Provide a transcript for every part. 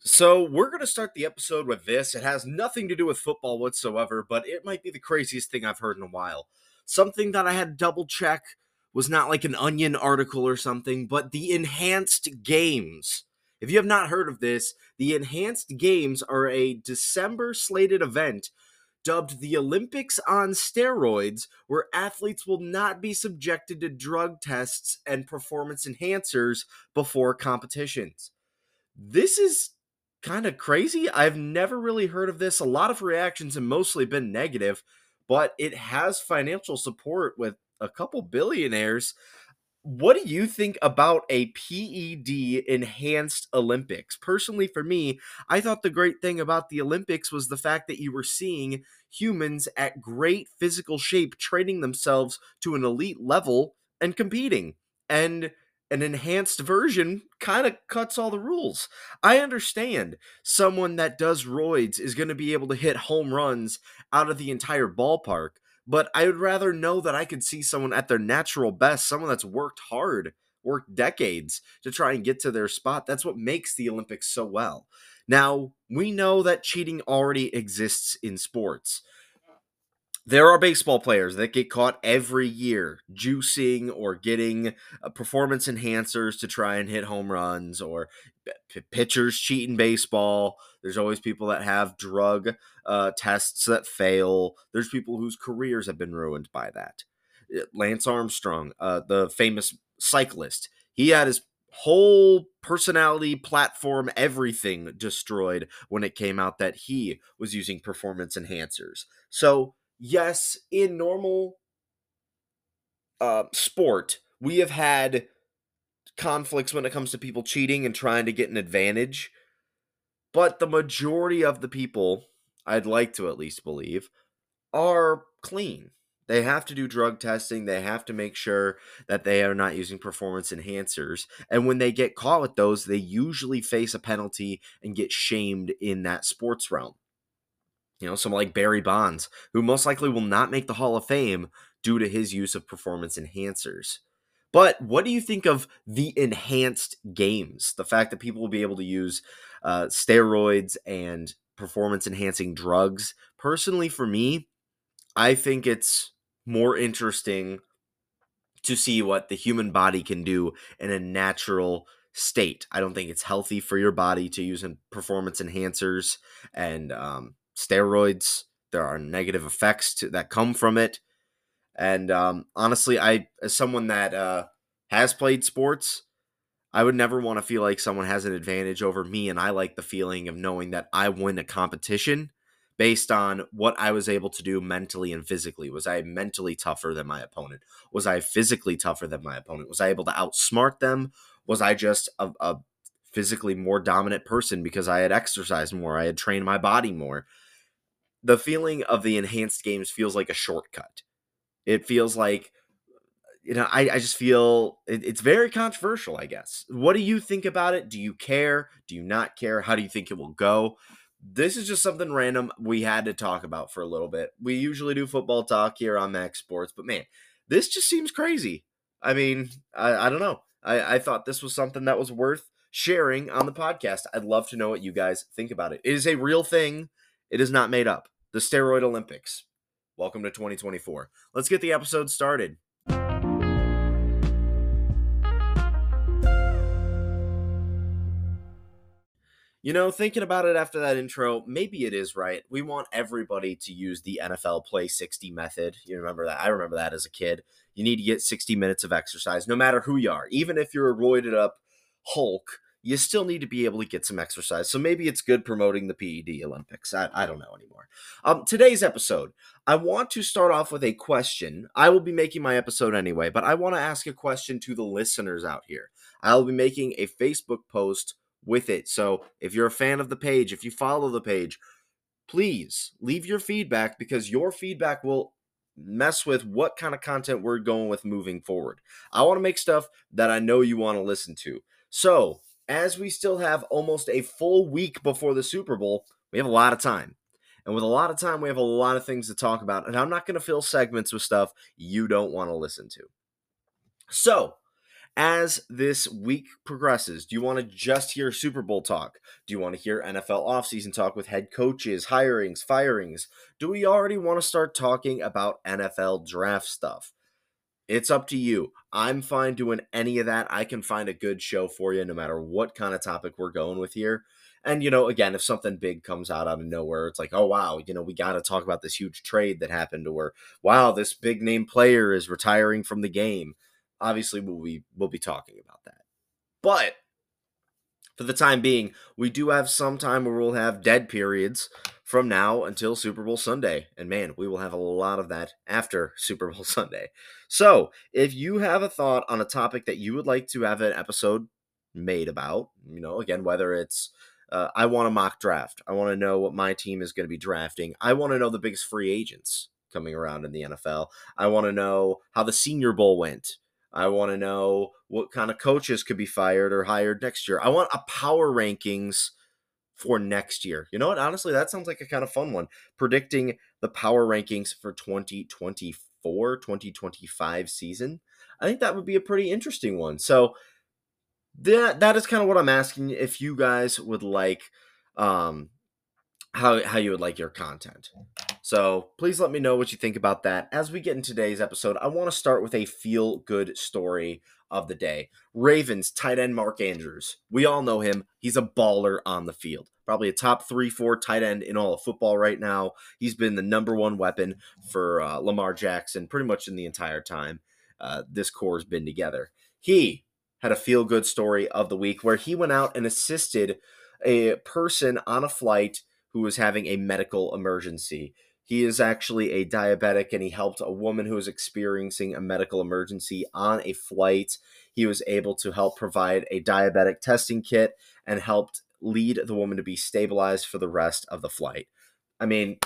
So, we're going to start the episode with this. It has nothing to do with football whatsoever, but it might be the craziest thing I've heard in a while. Something that I had to double check was not like an onion article or something, but the enhanced games. If you have not heard of this, the enhanced games are a December slated event dubbed the Olympics on steroids, where athletes will not be subjected to drug tests and performance enhancers before competitions. This is kind of crazy. I've never really heard of this. A lot of reactions have mostly been negative, but it has financial support with a couple billionaires. What do you think about a PED enhanced Olympics? Personally, for me, I thought the great thing about the Olympics was the fact that you were seeing humans at great physical shape training themselves to an elite level and competing. And an enhanced version kind of cuts all the rules. I understand someone that does roids is going to be able to hit home runs out of the entire ballpark, but I would rather know that I could see someone at their natural best, someone that's worked hard, worked decades to try and get to their spot. That's what makes the Olympics so well. Now, we know that cheating already exists in sports there are baseball players that get caught every year juicing or getting uh, performance enhancers to try and hit home runs or p- pitchers cheating baseball. There's always people that have drug uh, tests that fail. There's people whose careers have been ruined by that. Uh, lance armstrong uh, the famous cyclist he had his whole personality platform everything destroyed when it came out that he was using performance enhancers. So yes, in normal uh, sport, we have had conflicts when it comes to people cheating and trying to get an advantage. But the majority of the people, I'd like to at least believe, are clean. They have to do drug testing. They have to make sure that they are not using performance enhancers. And when they get caught with those, they usually face a penalty and get shamed in that sports realm. You know, someone like Barry Bonds, who most likely will not make the Hall of Fame due to his use of performance enhancers. But what do you think of the enhanced games? The fact that people will be able to use uh, steroids and performance enhancing drugs. Personally, for me, I think it's more interesting to see what the human body can do in a natural state. I don't think it's healthy for your body to use performance enhancers and um, steroids. There are negative effects to, that come from it. And um, honestly, I as someone that uh, has played sports, I would never want to feel like someone has an advantage over me. And I like the feeling of knowing that I win a competition based on what I was able to do mentally and physically. Was I mentally tougher than my opponent? Was I physically tougher than my opponent? Was I able to outsmart them? Was I just a, a physically more dominant person because I had exercised more? I had trained my body more the feeling of the enhanced games feels like a shortcut. It feels like you know, I, I just feel it, it's very controversial, I guess. What do you think about it? Do you care? Do you not care? How do you think it will go? This is just something random we had to talk about for a little bit. We usually do football talk here on Max'd Sports, but man, this just seems crazy. I mean, I, I don't know. I, I thought this was something that was worth sharing on the podcast. I'd love to know what you guys think about it. It is a real thing. It is not made up. The Steroid Olympics. Welcome to 2024. Let's get the episode started. You know, thinking about it after that intro, maybe it is right. We want everybody to use the NFL Play 60 method. You remember that? I remember that as a kid. You need to get 60 minutes of exercise, no matter who you are. Even if you're a roided up Hulk, you still need to be able to get some exercise. So maybe it's good promoting the PED Olympics. I, I don't know anymore. Um, today's episode, I want to start off with a question. I will be making my episode anyway, but I want to ask a question to the listeners out here. I'll be making a Facebook post with it. So if you're a fan of the page, if you follow the page, please leave your feedback because your feedback will mess with what kind of content we're going with moving forward. I want to make stuff that I know you want to listen to. So as we still have almost a full week before the Super Bowl, we have a lot of time. And with a lot of time, we have a lot of things to talk about. And I'm not going to fill segments with stuff you don't want to listen to. So, as this week progresses, do you want to just hear Super Bowl talk? Do you want to hear NFL offseason talk with head coaches, hirings, firings? Do we already want to start talking about NFL draft stuff? It's up to you. I'm fine doing any of that. I can find a good show for you no matter what kind of topic we're going with here. And, you know, again, if something big comes out out of nowhere, it's like, oh, wow, you know, we got to talk about this huge trade that happened to where, wow, this big name player is retiring from the game obviously we'll be we'll be talking about that. But for the time being, we do have some time where we'll have dead periods from now until Super Bowl Sunday. And man, we will have a lot of that after Super Bowl Sunday. So, if you have a thought on a topic that you would like to have an episode made about, you know, again, whether it's uh, I want a mock draft, I want to know what my team is going to be drafting, I want to know the biggest free agents coming around in the NFL, I want to know how the Senior Bowl went. I want to know what kind of coaches could be fired or hired next year. I want a power rankings for next year. You know what? Honestly, that sounds like a kind of fun one. Predicting the power rankings for 2024, 2025 season. I think that would be a pretty interesting one. So that that is kind of what I'm asking if you guys would like um how how you would like your content. So please let me know what you think about that. As we get in today's episode, I want to start with a feel good story of the day. Ravens tight end Mark Andrews. We all know him. He's a baller on the field. Probably a top three, four tight end in all of football right now. He's been the number one weapon for uh, Lamar Jackson pretty much in the entire time uh, this core has been together. He had a feel good story of the week where he went out and assisted a person on a flight who was having a medical emergency. He is actually a diabetic and he helped a woman who was experiencing a medical emergency on a flight. He was able to help provide a diabetic testing kit and helped lead the woman to be stabilized for the rest of the flight. I mean,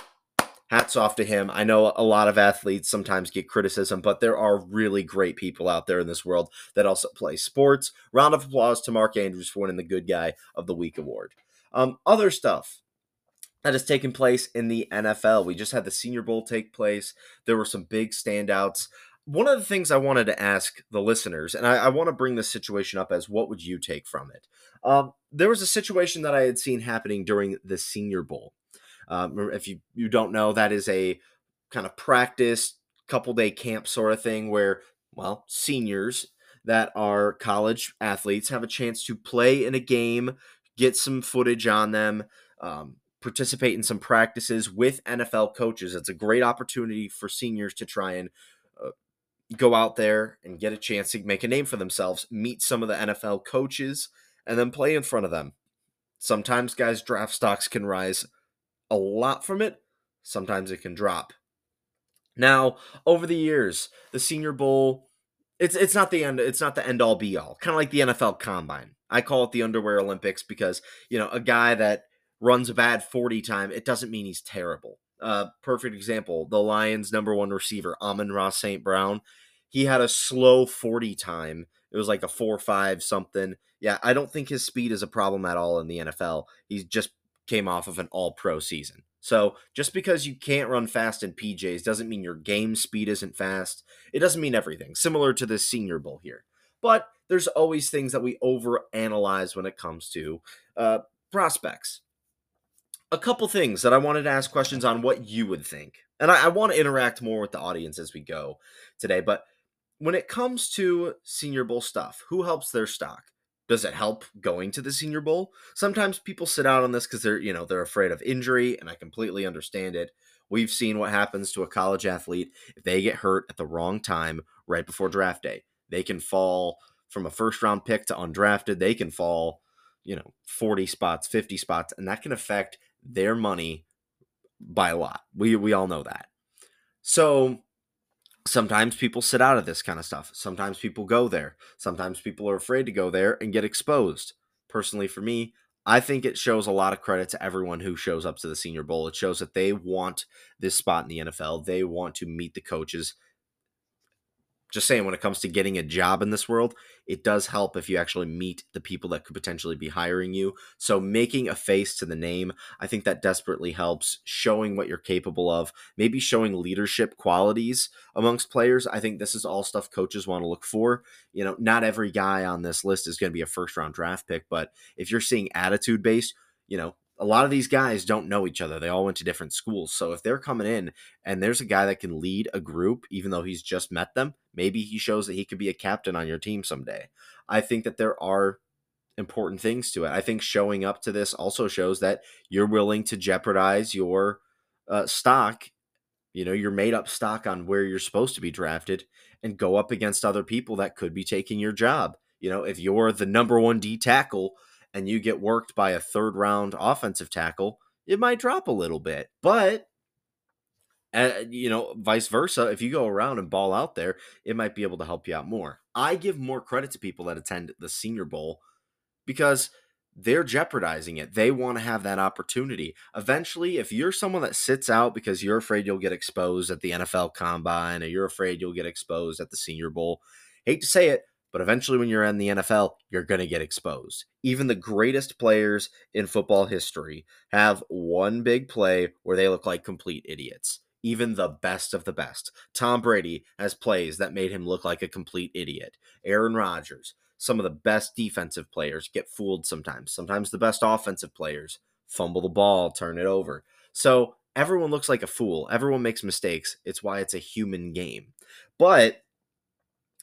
hats off to him. I know a lot of athletes sometimes get criticism, but there are really great people out there in this world that also play sports. Round of applause to Mark Andrews for winning the Good Guy of the Week award. Um, other stuff that has taken place in the NFL. We just had the Senior Bowl take place. There were some big standouts. One of the things I wanted to ask the listeners, and I, I want to bring this situation up as what would you take from it? Um, there was a situation that I had seen happening during the Senior Bowl. Um, if you, you don't know, that is a kind of practice, couple day camp sort of thing where, well, seniors that are college athletes have a chance to play in a game, get some footage on them, um, participate in some practices with NFL coaches. It's a great opportunity for seniors to try and uh, go out there and get a chance to make a name for themselves, meet some of the NFL coaches, and then play in front of them. Sometimes guys' draft stocks can rise a lot from it, sometimes it can drop. Now, over the years, the Senior Bowl it's it's not the end it's not the end all be all. Kind of like the NFL combine. I call it the underwear Olympics because, you know, a guy that runs a bad 40 time, it doesn't mean he's terrible. Uh, perfect example the Lions' number one receiver, Amon-Ra St. Brown. He had a slow 40 time. It was like a 4 5 something. Yeah, I don't think his speed is a problem at all in the NFL. He just came off of an all pro season. So just because you can't run fast in PJs doesn't mean your game speed isn't fast. It doesn't mean everything, similar to the Senior Bowl here. But there's always things that we overanalyze when it comes to uh, prospects a couple things that I wanted to ask questions on what you would think. And I, I want to interact more with the audience as we go today. But when it comes to Senior Bowl stuff, who helps their stock? Does it help going to the Senior Bowl? Sometimes people sit out on this because they're, you know, they're afraid of injury, and I completely understand it. We've seen what happens to a college athlete if they get hurt at the wrong time right before draft day. They can fall from a first round pick to undrafted. They can fall, you know, 40 spots, 50 spots, and that can affect their money by a lot. We we all know that. So sometimes people sit out of this kind of stuff. Sometimes people go there. Sometimes people are afraid to go there and get exposed. Personally for me, I think it shows a lot of credit to everyone who shows up to the Senior Bowl. It shows that they want this spot in the NFL. They want to meet the coaches. Just saying when it comes to getting a job in this world it does help if you actually meet the people that could potentially be hiring you. So making a face to the name i think that desperately helps. Showing what you're capable of maybe showing leadership qualities amongst players. I think this is all stuff coaches want to look for. You know not every guy on this list is going to be a first round draft pick but if you're seeing attitude based you know a lot of these guys don't know each other. They all went to different schools. So if they're coming in and there's a guy that can lead a group, even though he's just met them, maybe he shows that he could be a captain on your team someday. I think that there are important things to it. I think showing up to this also shows that you're willing to jeopardize your uh, stock, you know, your made up stock on where you're supposed to be drafted and go up against other people that could be taking your job. You know, if you're the number one D tackle, and you get worked by a third round offensive tackle, it might drop a little bit. But uh, you know, vice versa, if you go around and ball out there, it might be able to help you out more. I give more credit to people that attend the Senior Bowl because they're jeopardizing it. They want to have that opportunity. Eventually, if you're someone that sits out because you're afraid you'll get exposed at the NFL combine or you're afraid you'll get exposed at the Senior Bowl, hate to say it, but eventually, when you're in the NFL, you're going to get exposed. Even the greatest players in football history have one big play where they look like complete idiots. Even the best of the best. Tom Brady has plays that made him look like a complete idiot. Aaron Rodgers, some of the best defensive players get fooled sometimes. Sometimes the best offensive players fumble the ball, turn it over. So everyone looks like a fool. Everyone makes mistakes. It's why it's a human game. But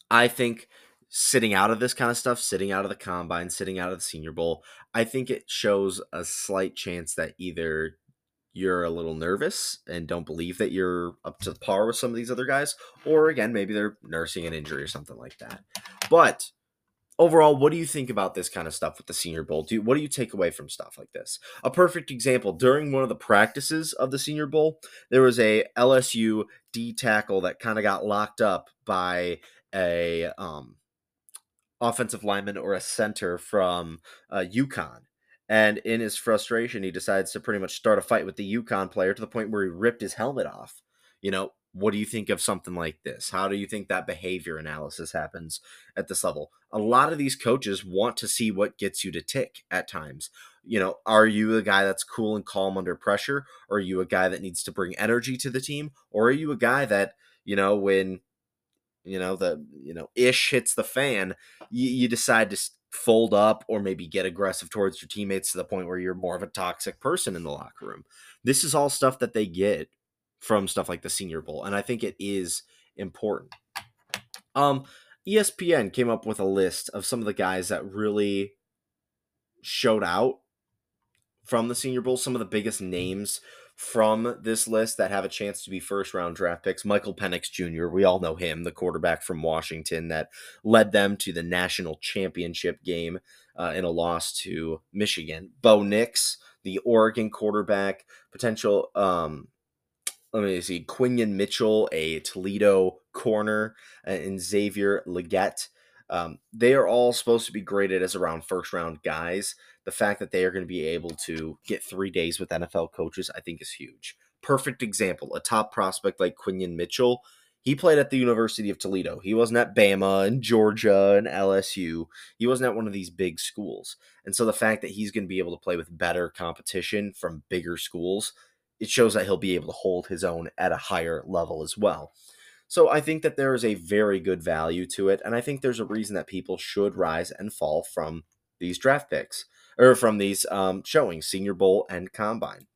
I think sitting out of this kind of stuff, sitting out of the combine, sitting out of the Senior Bowl, I think it shows a slight chance that either you're a little nervous and don't believe that you're up to the par with some of these other guys, or again, maybe they're nursing an injury or something like that. But overall, what do you think about this kind of stuff with the Senior Bowl? Do what do you take away from stuff like this? A perfect example during one of the practices of the Senior Bowl, there was a LSU D tackle that kind of got locked up by a um offensive lineman or a center from uh, UConn. And in his frustration, he decides to pretty much start a fight with the UConn player to the point where he ripped his helmet off. You know, what do you think of something like this? How do you think that behavior analysis happens at this level? A lot of these coaches want to see what gets you to tick at times. You know, are you a guy that's cool and calm under pressure? Or are you a guy that needs to bring energy to the team? Or are you a guy that, you know, when you know the you know ish hits the fan you, you decide to fold up or maybe get aggressive towards your teammates to the point where you're more of a toxic person in the locker room. This is all stuff that they get from stuff like the senior bowl and i think it is important. Um espn came up with a list of some of the guys that really showed out from the senior bowl some of the biggest names from this list that have a chance to be first round draft picks. Michael Penix Jr., we all know him, the quarterback from Washington that led them to the national championship game uh, in a loss to Michigan. Bo Nix, the Oregon quarterback, potential. Um, let me see, Quinyon Mitchell, a Toledo corner, uh, and Xavier Legette. Um, they are all supposed to be graded as around first round guys the fact that they are going to be able to get three days with NFL coaches, I think is huge. Perfect example, a top prospect like Quinyon Mitchell. He played at the University of Toledo. He wasn't at Bama and Georgia and LSU. He wasn't at one of these big schools. And so the fact that he's going to be able to play with better competition from bigger schools, it shows that he'll be able to hold his own at a higher level as well. So I think that there is a very good value to it. And I think there's a reason that people should rise and fall from these draft picks or from these um, showings, Senior Bowl and Combine.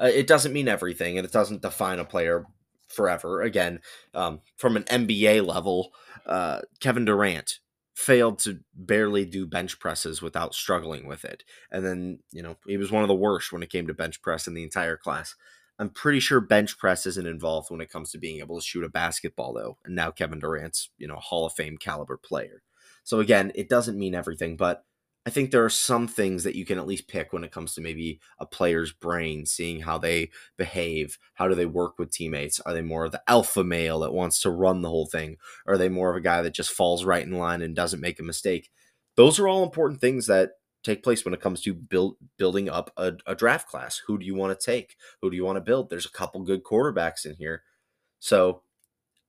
Uh, it doesn't mean everything, and it doesn't define a player forever. Again, um, from an NBA level, uh, Kevin Durant failed to barely do bench presses without struggling with it. And then, you know, he was one of the worst when it came to bench press in the entire class. I'm pretty sure bench press isn't involved when it comes to being able to shoot a basketball, though. And now Kevin Durant's, you know, Hall of Fame caliber player. So again, it doesn't mean everything, but I think there are some things that you can at least pick when it comes to maybe a player's brain, seeing how they behave, how do they work with teammates? Are they more of the alpha male that wants to run the whole thing? Are they more of a guy that just falls right in line and doesn't make a mistake? Those are all important things that take place when it comes to build building up a, a draft class. Who do you want to take? Who do you want to build? There's a couple good quarterbacks in here. So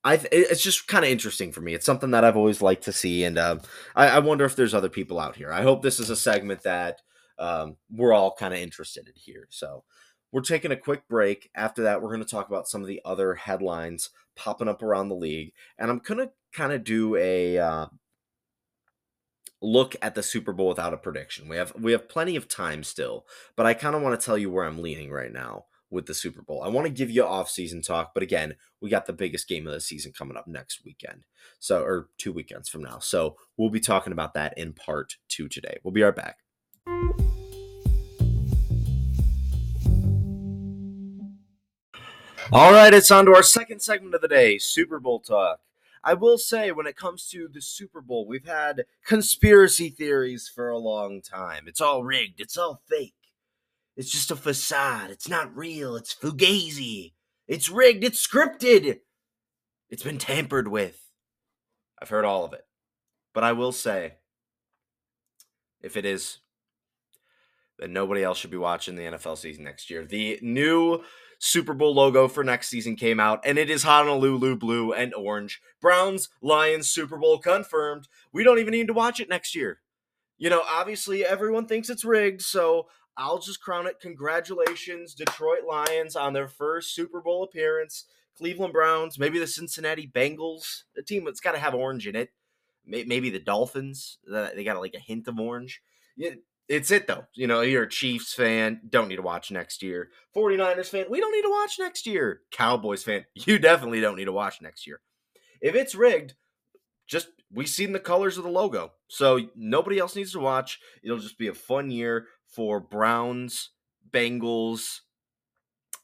I it's just kind of interesting for me. It's something that I've always liked to see, and uh, I, I, wonder if there's other people out here. I hope this is a segment that um, we're all kind of interested in here. So we're taking a quick break. After that, we're going to talk about some of the other headlines popping up around the league, and I'm going to kind of do a uh, look at the Super Bowl without a prediction. We have we have plenty of time still, but I kind of want to tell you where I'm leaning right now with the Super Bowl. I want to give you off-season talk, but again, we got the biggest game of the season coming up next weekend. So or two weekends from now. So we'll be talking about that in part 2 today. We'll be right back. All right, it's on to our second segment of the day, Super Bowl talk. I will say, when it comes to the Super Bowl, we've had conspiracy theories for a long time. It's all rigged, it's all fake. It's just a facade. It's not real. It's fugazi. It's rigged. It's scripted. It's been tampered with. I've heard all of it. But I will say, if it is, then nobody else should be watching the NFL season next year. The new Super Bowl logo for next season came out, and it is Honolulu blue and orange. Browns, Lions, Super Bowl confirmed. We don't even need to watch it next year. You know, obviously everyone thinks it's rigged, so I'll just crown it. Congratulations, Detroit Lions, on their first Super Bowl appearance. Cleveland Browns, maybe the Cincinnati Bengals, a team that's got to have orange in it. Maybe the Dolphins, they got like a hint of orange. It's it though. You know, you're a Chiefs fan, don't need to watch next year. 49ers fan, we don't need to watch next year. Cowboys fan, you definitely don't need to watch next year. If it's rigged, just we've seen the colors of the logo. So nobody else needs to watch. It'll just be a fun year for Browns, Bengals,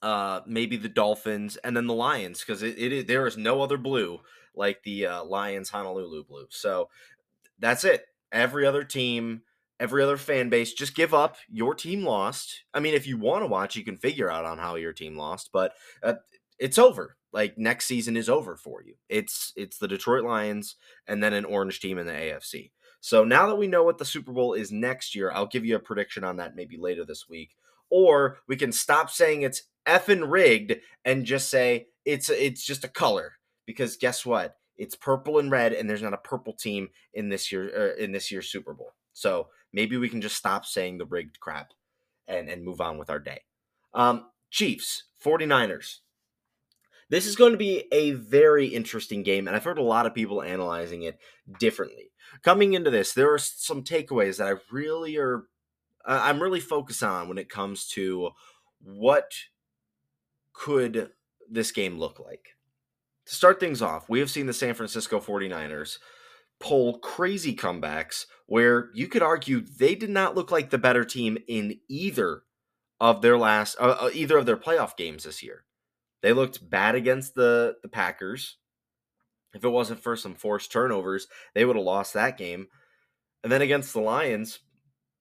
uh, maybe the Dolphins, and then the Lions, because it, it, there is no other blue like the uh, Lions Honolulu blue. So that's it. Every other team, every other fan base, just give up. Your team lost. I mean, if you want to watch, you can figure out on how your team lost, but uh, it's over. Like next season is over for you. It's it's the Detroit Lions and then an orange team in the AFC. So now that we know what the Super Bowl is next year, I'll give you a prediction on that maybe later this week. Or we can stop saying it's effing rigged and just say it's it's just a color because guess what? It's purple and red, and there's not a purple team in this year uh, in this year's Super Bowl. So maybe we can just stop saying the rigged crap and and move on with our day. Um, Chiefs, 49ers. This is going to be a very interesting game, and I've heard a lot of people analyzing it differently. Coming into this, there are some takeaways that I really are I'm really focused on when it comes to what could this game look like. To start things off, we have seen the San Francisco 49ers pull crazy comebacks where you could argue they did not look like the better team in either of their last uh, uh either of their playoff games this year. They looked bad against the the Packers. If it wasn't for some forced turnovers, they would have lost that game. And then against the Lions,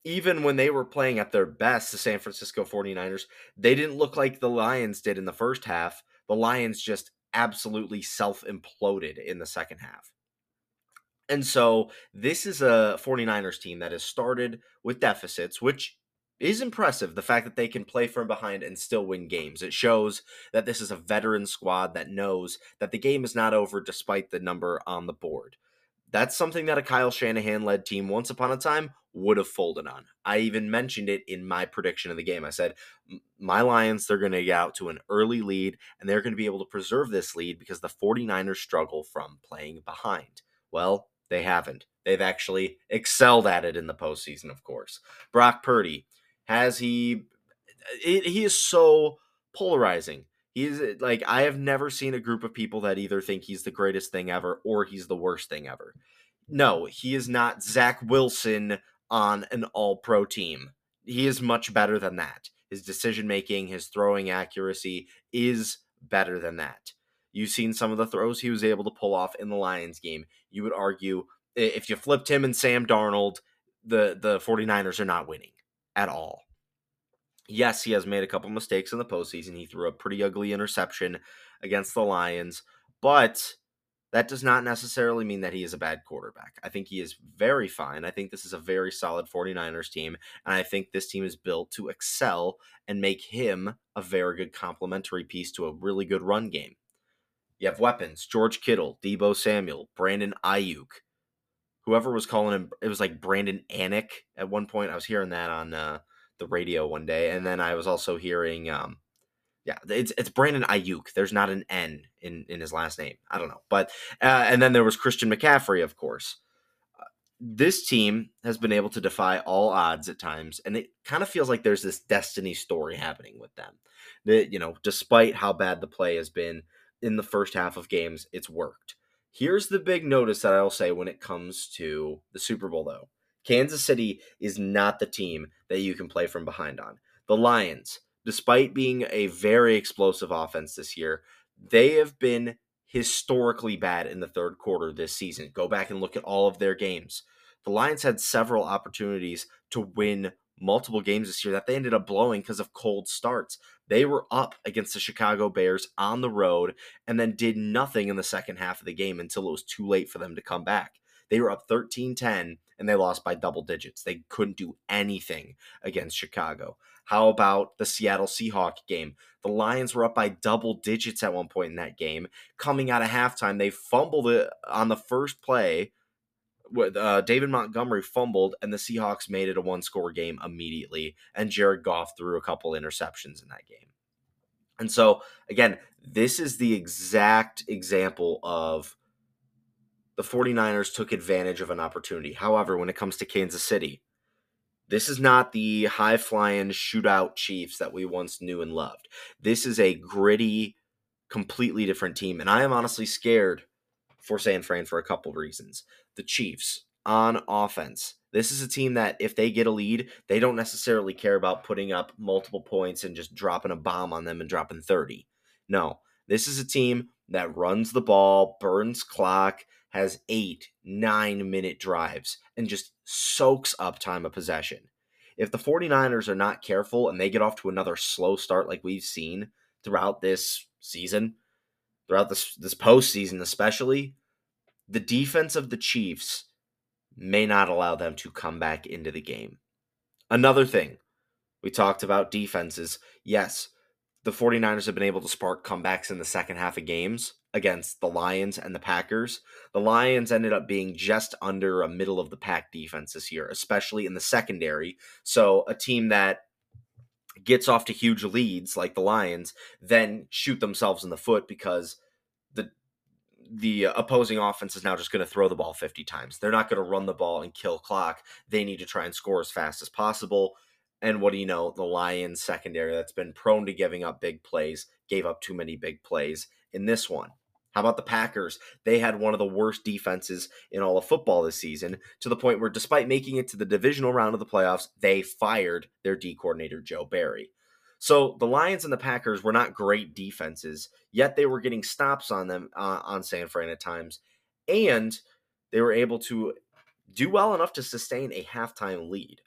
even when they were playing at their best, the San Francisco 49ers, they didn't look like the Lions did in the first half. The Lions just absolutely self imploded in the second half. And so this is a 49ers team that has started with deficits, which is impressive the fact that they can play from behind and still win games. It shows that this is a veteran squad that knows that the game is not over despite the number on the board. That's something that a Kyle Shanahan led team once upon a time would have folded on. I even mentioned it in my prediction of the game. I said, My Lions, they're going to get out to an early lead and they're going to be able to preserve this lead because the 49ers struggle from playing behind. Well, they haven't. They've actually excelled at it in the postseason, of course. Brock Purdy, has he? Eh, it, he is so polarizing. He's eh, like I have never seen a group of people that either think he's the greatest thing ever or he's the worst thing ever. No, he is not Zach Wilson on an all pro team. He is much better than that. His decision making, his throwing accuracy is better than that. You've seen some of the throws he was able to pull off in the Lions game. You would argue eh, if you flipped him and Sam Darnold, the, the 49ers are not winning at all. Yes, he has made a couple mistakes in the postseason. He threw a pretty ugly interception against the Lions, but that does not necessarily mean that he is a bad quarterback. I think he is very fine. I think this is a very solid 49ers team, and I think this team is built to excel and make him a very good complementary piece to a really good run game. You have weapons: George Kittle, Deebo Samuel, Brandon Aiyuk. Whoever was calling him, it was like Brandon Anik at one point. I was hearing that on uh, the radio one day, and then I was also hearing, um, yeah, it's it's Brandon Aiyuk. There's not an N in in his last name. I don't know, but uh, and then there was Christian McCaffrey, of course. Uh, this team has been able to defy all odds at times, and it kind of feels like there's this destiny story happening with them. That you know, despite how bad the play has been in the first half of games, it's worked. Here's the big notice that I'll say when it comes to the Super Bowl, though. Kansas City is not the team that you can play from behind on. The Lions, despite being a very explosive offense this year, they have been historically bad in the third quarter this season. Go back and look at all of their games. The Lions had several opportunities to win multiple games this year that they ended up blowing because of cold starts. They were up against the Chicago Bears on the road and then did nothing in the second half of the game until it was too late for them to come back. They were up 13 10 and they lost by double digits. They couldn't do anything against Chicago. How about the Seattle Seahawks game? The Lions were up by double digits at one point in that game. Coming out of halftime, they fumbled it on the first play. Uh, David Montgomery fumbled, and the Seahawks made it a one score game immediately. And Jared Goff threw a couple interceptions in that game. And so, again, this is the exact example of the 49ers took advantage of an opportunity. However, when it comes to Kansas City, this is not the high flying shootout Chiefs that we once knew and loved. This is a gritty, completely different team. And I am honestly scared for San Fran for a couple reasons. The Chiefs on offense. This is a team that if they get a lead, they don't necessarily care about putting up multiple points and just dropping a bomb on them and dropping 30. No, this is a team that runs the ball, burns clock, has eight, nine minute drives and just soaks up time of possession. If the 49ers are not careful and they get off to another slow start like we've seen throughout this season, throughout this this postseason especially, the defense of the Chiefs may not allow them to come back into the game. Another thing, we talked about defenses. Yes, the 49ers have been able to spark comebacks in the second half of games against the Lions and the Packers. The Lions ended up being just under a middle of the pack defense this year, especially in the secondary. So, a team that gets off to huge leads like the Lions then shoot themselves in the foot because the the opposing offense is now just going to throw the ball 50 times. They're not going to run the ball and kill clock. They need to try and score as fast as possible. And what do you know? The Lions secondary that's been prone to giving up big plays gave up too many big plays in this one. How about the Packers? They had one of the worst defenses in all of football this season, to the point where, despite making it to the divisional round of the playoffs, they fired their D coordinator, Joe Barry. So the Lions and the Packers were not great defenses, yet they were getting stops on them uh, on San Fran at times, and they were able to do well enough to sustain a halftime lead.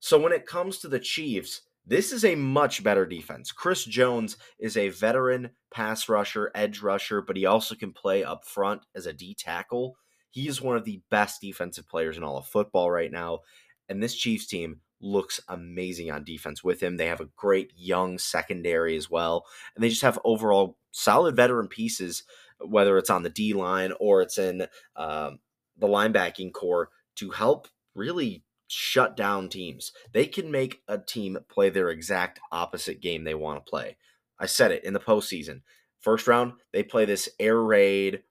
So when it comes to the Chiefs, this is a much better defense. Chris Jones is a veteran pass rusher, edge rusher, but he also can play up front as a D tackle. He is one of the best defensive players in all of football right now. And this Chiefs team looks amazing on defense with him. They have a great young secondary as well. And they just have overall solid veteran pieces, whether it's on the D line or it's in um, the linebacking core to help really shut down teams. They can make a team play their exact opposite game they want to play. I said it in the postseason. First round, they play this air raid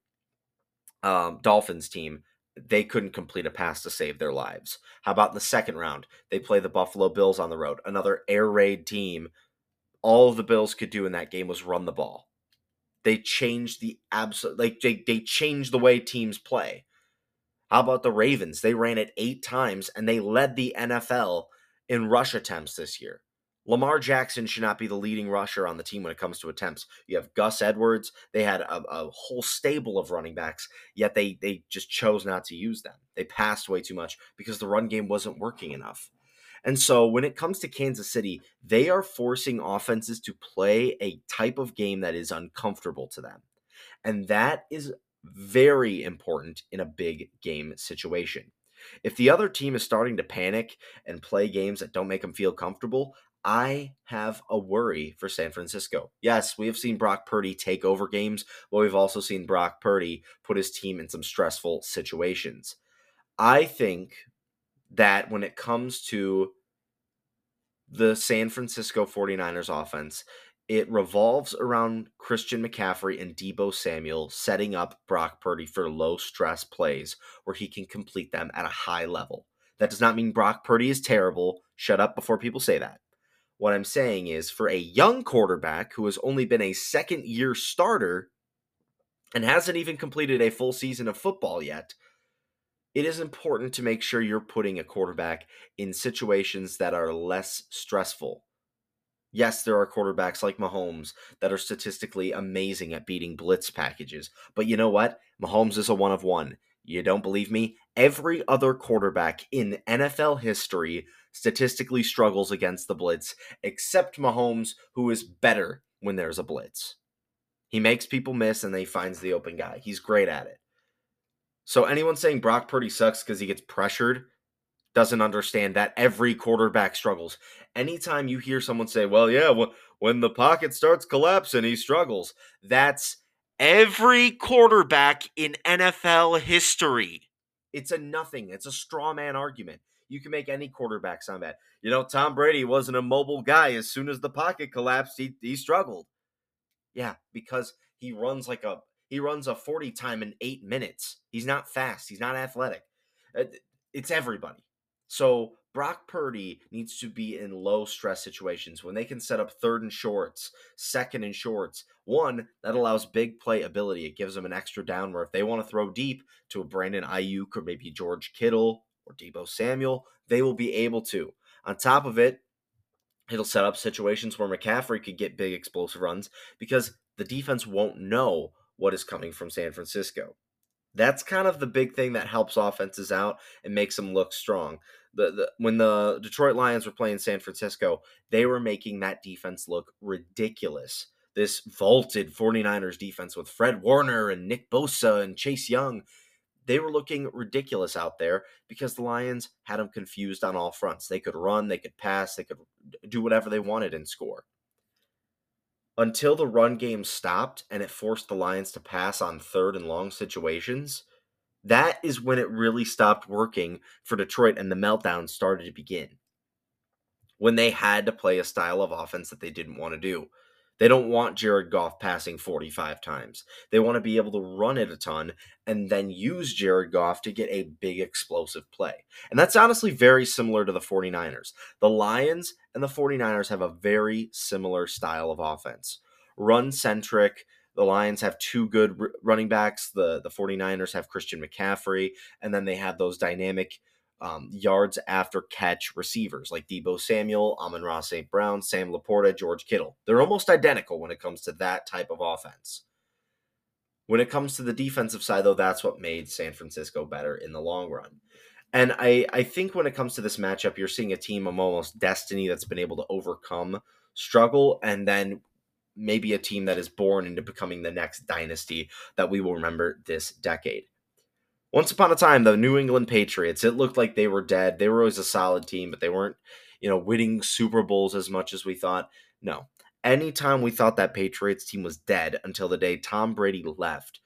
um, Dolphins team. They couldn't complete a pass to save their lives. How about in the second round? They play the Buffalo Bills on the road, another air raid team. All the Bills could do in that game was run the ball. They changed the absolute, like they, they changed the way teams play. How about the Ravens? They ran it eight times and they led the NFL in rush attempts this year. Lamar Jackson should not be the leading rusher on the team when it comes to attempts. You have Gus Edwards. They had a, a, whole stable of running backs, yet they they just chose not to use them. They passed way too much because the run game wasn't working enough. And so when it comes to Kansas City, they are forcing offenses to play a type of game that is uncomfortable to them. And that is very important in a big game situation. If the other team is starting to panic and play games that don't make them feel comfortable, I have a worry for San Francisco. Yes, we have seen Brock Purdy take over games, but we've also seen Brock Purdy put his team in some stressful situations. I think that when it comes to the San Francisco 49ers offense, it revolves around Christian McCaffrey and Deebo Samuel setting up Brock Purdy for low stress plays where he can complete them at a high level. That does not mean Brock Purdy is terrible. Shut up before people say that. What I'm saying is for a young quarterback who has only been a second year starter and hasn't even completed a full season of football yet, it is important to make sure you're putting a quarterback in situations that are less stressful. Yes, there are quarterbacks like Mahomes that are statistically amazing at beating blitz packages, but you know what? Mahomes is a one of one. You don't believe me? Every other quarterback in NFL history statistically struggles against the blitz, except Mahomes, who is better when there's a blitz. He makes people miss and then he finds the open guy. He's great at it. So anyone saying Brock Purdy sucks because he gets pressured doesn't understand that every quarterback struggles. Anytime you hear someone say, "Well, yeah, when the pocket starts collapsing, he struggles," that's every quarterback in NFL history. It's a nothing. It's a straw man argument. You can make any quarterback sound bad. You know, Tom Brady wasn't a mobile guy. As soon as the pocket collapsed, he, he struggled. Yeah, because he runs like a he runs a 40 time in eight minutes. He's not fast. He's not athletic. Uh, it's everybody. So Brock Purdy needs to be in low stress situations when they can set up third and shorts, second and shorts. One, that allows big play ability. It gives them an extra down where if they want to throw deep to a Brandon Aiyuk or maybe George Kittle or Deebo Samuel, they will be able to. On top of it, it'll set up situations where McCaffrey could get big explosive runs because the defense won't know what is coming from San Francisco. That's kind of the big thing that helps offenses out and makes them look strong. The, the when the Detroit Lions were playing San Francisco, they were making that defense look ridiculous. This vaulted 49ers defense with Fred Warner and Nick Bosa and Chase Young, they were looking ridiculous out there because the Lions had them confused on all fronts. They could run, they could pass, they could uh, do whatever they wanted and score until the run game stopped and it forced the Lions to pass on third and long situations, that is when it really stopped working for Detroit and the meltdown started to begin. When they had to play a style of offense that they didn't want to do. They don't want Jared Goff passing 45 times. They want to be able to run it a ton and then use Jared Goff to get a big explosive play. And that's honestly very similar to the 49ers. The Lions and the 49ers have a very similar style of offense. Run centric. The Lions have two good running backs. The the 49ers have Christian McCaffrey and then they have those dynamic um, yards after catch receivers like Deebo Samuel, Amon-Ra St. Brown, Sam LaPorta, George Kittle. They're almost identical when it comes to that type of offense. When it comes to the defensive side, though, that's what made San Francisco better in the long run. And I, I think when it comes to this matchup, you're seeing a team of almost destiny that's been able to overcome struggle and then maybe a team that is born into becoming the next dynasty that we will remember this decade. Once upon a time, the New England Patriots, it looked like they were dead. They were always a solid team, but they weren't, you know, winning Super Bowls as much as we thought. No. Anytime we thought that Patriots team was dead until the day Tom Brady left,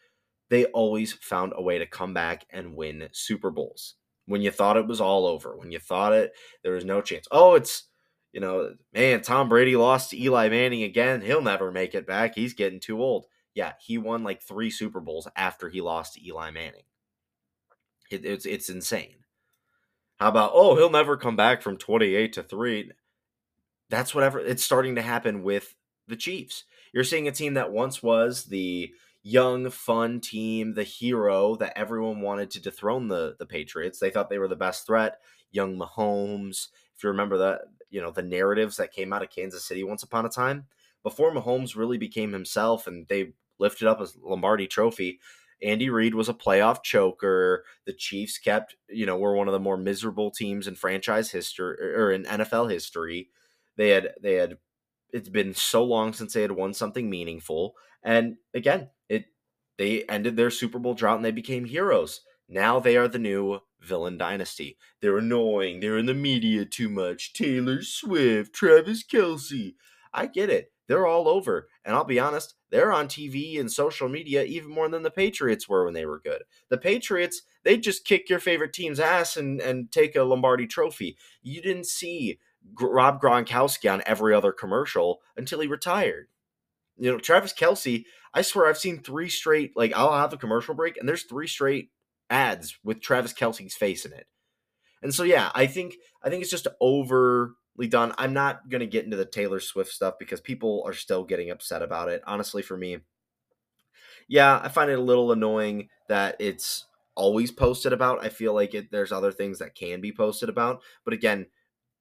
they always found a way to come back and win Super Bowls. When you thought it was all over, when you thought it, there was no chance. Oh, it's, you know, man, Tom Brady lost to Eli Manning again. He'll never make it back. He's getting too old. Yeah, he won like three Super Bowls after he lost to Eli Manning. It, it's it's insane. How about oh he'll never come back from twenty eight to three? That's whatever. It's starting to happen with the Chiefs. You're seeing a team that once was the young, fun team, the hero that everyone wanted to dethrone the the Patriots. They thought they were the best threat. Young Mahomes. If you remember that, you know the narratives that came out of Kansas City once upon a time before Mahomes really became himself, and they lifted up a Lombardi Trophy. Andy Reid was a playoff choker. The Chiefs kept, you know, were one of the more miserable teams in franchise history or in NFL history. They had they had it's been so long since they had won something meaningful. And again, it they ended their Super Bowl drought and they became heroes. Now they are the new villain dynasty. They're annoying. They're in the media too much. Taylor Swift, Travis Kelce. I get it. They're all over. And I'll be honest, they're on TV and social media even more than the Patriots were when they were good. The Patriots, they just kick your favorite team's ass and, and take a Lombardi trophy. You didn't see Rob Gronkowski on every other commercial until he retired. You know, Travis Kelce, I swear I've seen three straight, like I'll have a commercial break and there's three straight ads with Travis Kelce's face in it. And so yeah, I think I think it's just overly done. I'm not gonna get into the Taylor Swift stuff because people are still getting upset about it. Honestly, for me, yeah, I find it a little annoying that it's always posted about. I feel like it, there's other things that can be posted about, but again,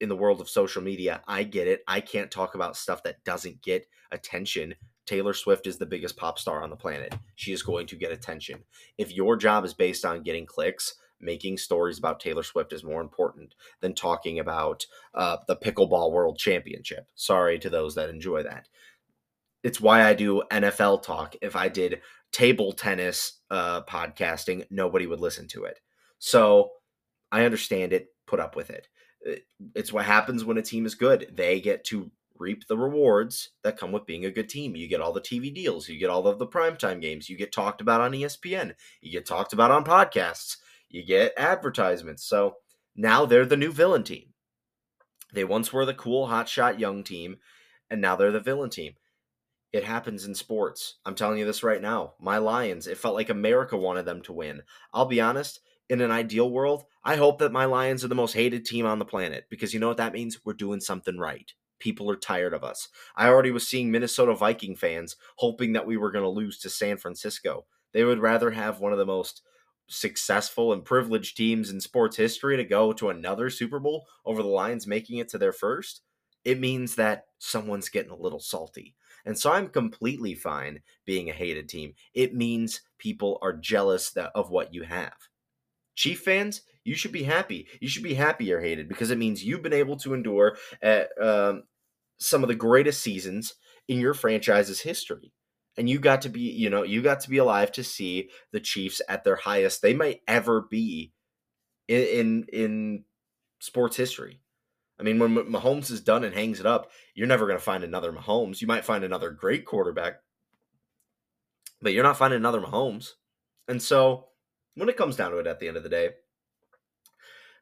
in the world of social media, I get it. I can't talk about stuff that doesn't get attention Taylor Swift is the biggest pop star on the planet. She is going to get attention. If your job is based on getting clicks, making stories about Taylor Swift is more important than talking about uh, the Pickleball World Championship. Sorry to those that enjoy that. It's why I do NFL talk. If I did table tennis uh, podcasting, nobody would listen to it. So I understand it, put up with it. It's what happens when a team is good. They get to reap the rewards that come with being a good team. You get all the TV deals, you get all of the primetime games, you get talked about on ESPN, you get talked about on podcasts, you get advertisements. So now they're the new villain team. They once were the cool, hotshot young team, and now they're the villain team. It happens in sports. I'm telling you this right now. My Lions, it felt like America wanted them to win. I'll be honest, in an ideal world, I hope that my Lions are the most hated team on the planet because you know what that means? We're doing something right people are tired of us. I already was seeing Minnesota Viking fans hoping that we were going to lose to San Francisco. They would rather have one of the most successful and privileged teams in sports history to go to another Super Bowl over the Lions making it to their first. It means that someone's getting a little salty. And so I'm completely fine being a hated team. It means people are jealous that, of what you have. Chief fans, you should be happy. You should be happy you're hated because it means you've been able to endure at, um, some of the greatest seasons in your franchise's history. And you got to be, you know, you got to be alive to see the Chiefs at their highest they might ever be in in, in sports history. I mean, when Mahomes is done and hangs it up, you're never going to find another Mahomes. You might find another great quarterback, but you're not finding another Mahomes. And so, when it comes down to it, at the end of the day,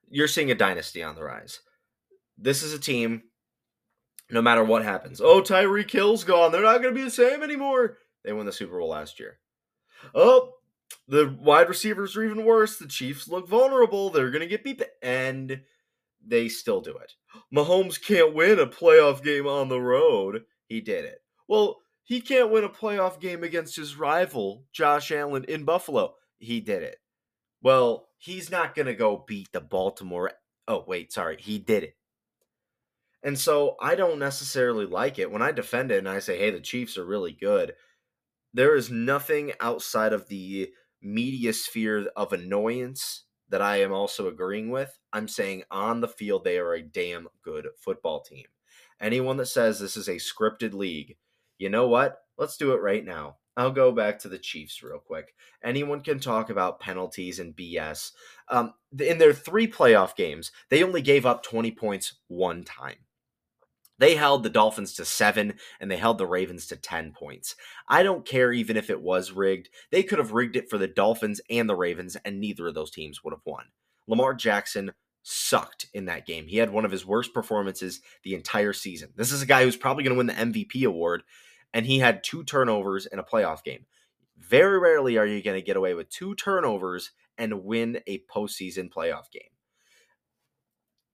you're seeing a dynasty on the rise. This is a team, no matter what happens. Oh, Tyreek Hill's gone. They're not going to be the same anymore. They won the Super Bowl last year. Oh, the wide receivers are even worse. The Chiefs look vulnerable. They're going to get beat. And they still do it. Mahomes can't win a playoff game on the road. He did it. Well, he can't win a playoff game against his rival, Josh Allen, in Buffalo. He did it. Well, he's not going to go beat the Baltimore. Oh, wait, sorry. He did it. And so I don't necessarily like it when I defend it and I say, hey, the Chiefs are really good. There is nothing outside of the media sphere of annoyance that I am also agreeing with. I'm saying on the field, they are a damn good football team. Anyone that says this is a scripted league, you know what? Let's do it right now. I'll go back to the Chiefs real quick. Anyone can talk about penalties and BS. Um, in their three playoff games, they only gave up 20 points one time. They held the Dolphins to seven and they held the Ravens to 10 points. I don't care even if it was rigged. They could have rigged it for the Dolphins and the Ravens, and neither of those teams would have won. Lamar Jackson sucked in that game. He had one of his worst performances the entire season. This is a guy who's probably going to win the MVP award and he had two turnovers in a playoff game. Very rarely are you going to get away with two turnovers and win a postseason playoff game.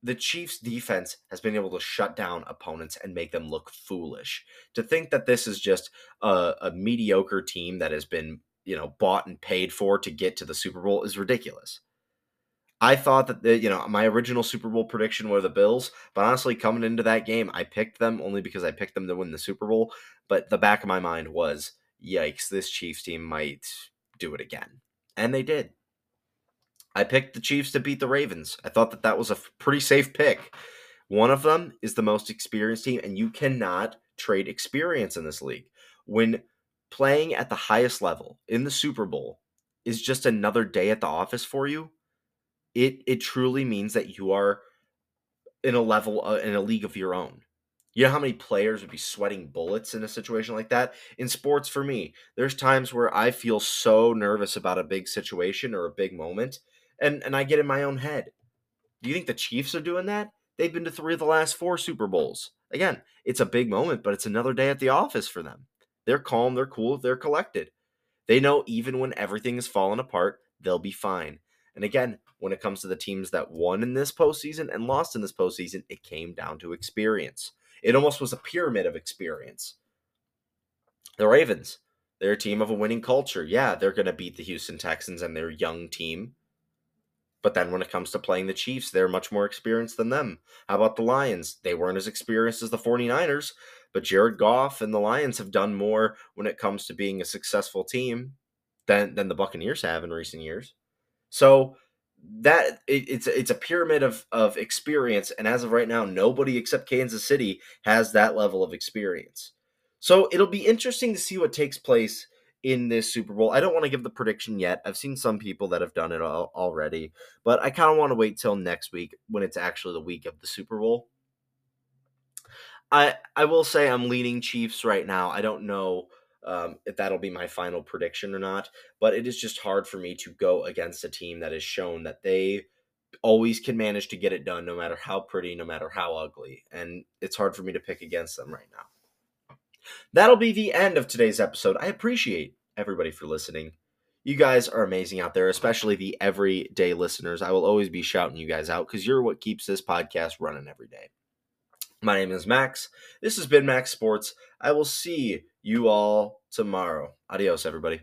The Chiefs' defense has been able to shut down opponents and make them look foolish. To think that this is just a, a mediocre team that has been, you know, bought and paid for to get to the Super Bowl is ridiculous. I thought that the, you know my original Super Bowl prediction were the Bills, but honestly, coming into that game, I picked them only because I picked them to win the Super Bowl. But the back of my mind was, yikes, this Chiefs team might do it again, and they did. I picked the Chiefs to beat the Ravens. I thought that that was a pretty safe pick. One of them is the most experienced team, and you cannot trade experience in this league. When playing at the highest level in the Super Bowl, is just another day at the office for you, it it truly means that you are in a level uh, in a league of your own. You know how many players would be sweating bullets in a situation like that? In sports, for me, there's times where I feel so nervous about a big situation or a big moment, and, and I get in my own head. Do you think the Chiefs are doing that? They've been to three of the last four Super Bowls. Again, it's a big moment, but it's another day at the office for them. They're calm, they're cool, they're collected. They know even when everything is falling apart, they'll be fine. And again, when it comes to the teams that won in this postseason and lost in this postseason, it came down to experience. It almost was a pyramid of experience. The Ravens, they're a team of a winning culture. Yeah, they're going to beat the Houston Texans and their young team. But then when it comes to playing the Chiefs, they're much more experienced than them. How about the Lions? They weren't as experienced as the 49ers, but Jared Goff and the Lions have done more when it comes to being a successful team than, than the Buccaneers have in recent years. So that it, it's it's a pyramid of of experience, and as of right now, nobody except Kansas City has that level of experience. So it'll be interesting to see what takes place in this Super Bowl. I don't want to give the prediction yet. I've seen some people that have done it all, already, but I kind of want to wait till next week when it's actually the week of the Super Bowl. I I will say I'm leaning Chiefs right now. I don't know um, if that'll be my final prediction or not. But it is just hard for me to go against a team that has shown that they always can manage to get it done, no matter how pretty, no matter how ugly. And it's hard for me to pick against them right now. That'll be the end of today's episode. I appreciate everybody for listening. You guys are amazing out there, especially the everyday listeners. I will always be shouting you guys out because you're what keeps this podcast running every day. My name is Max. This has been Max'd Sports. I will see you all tomorrow. Adios, everybody.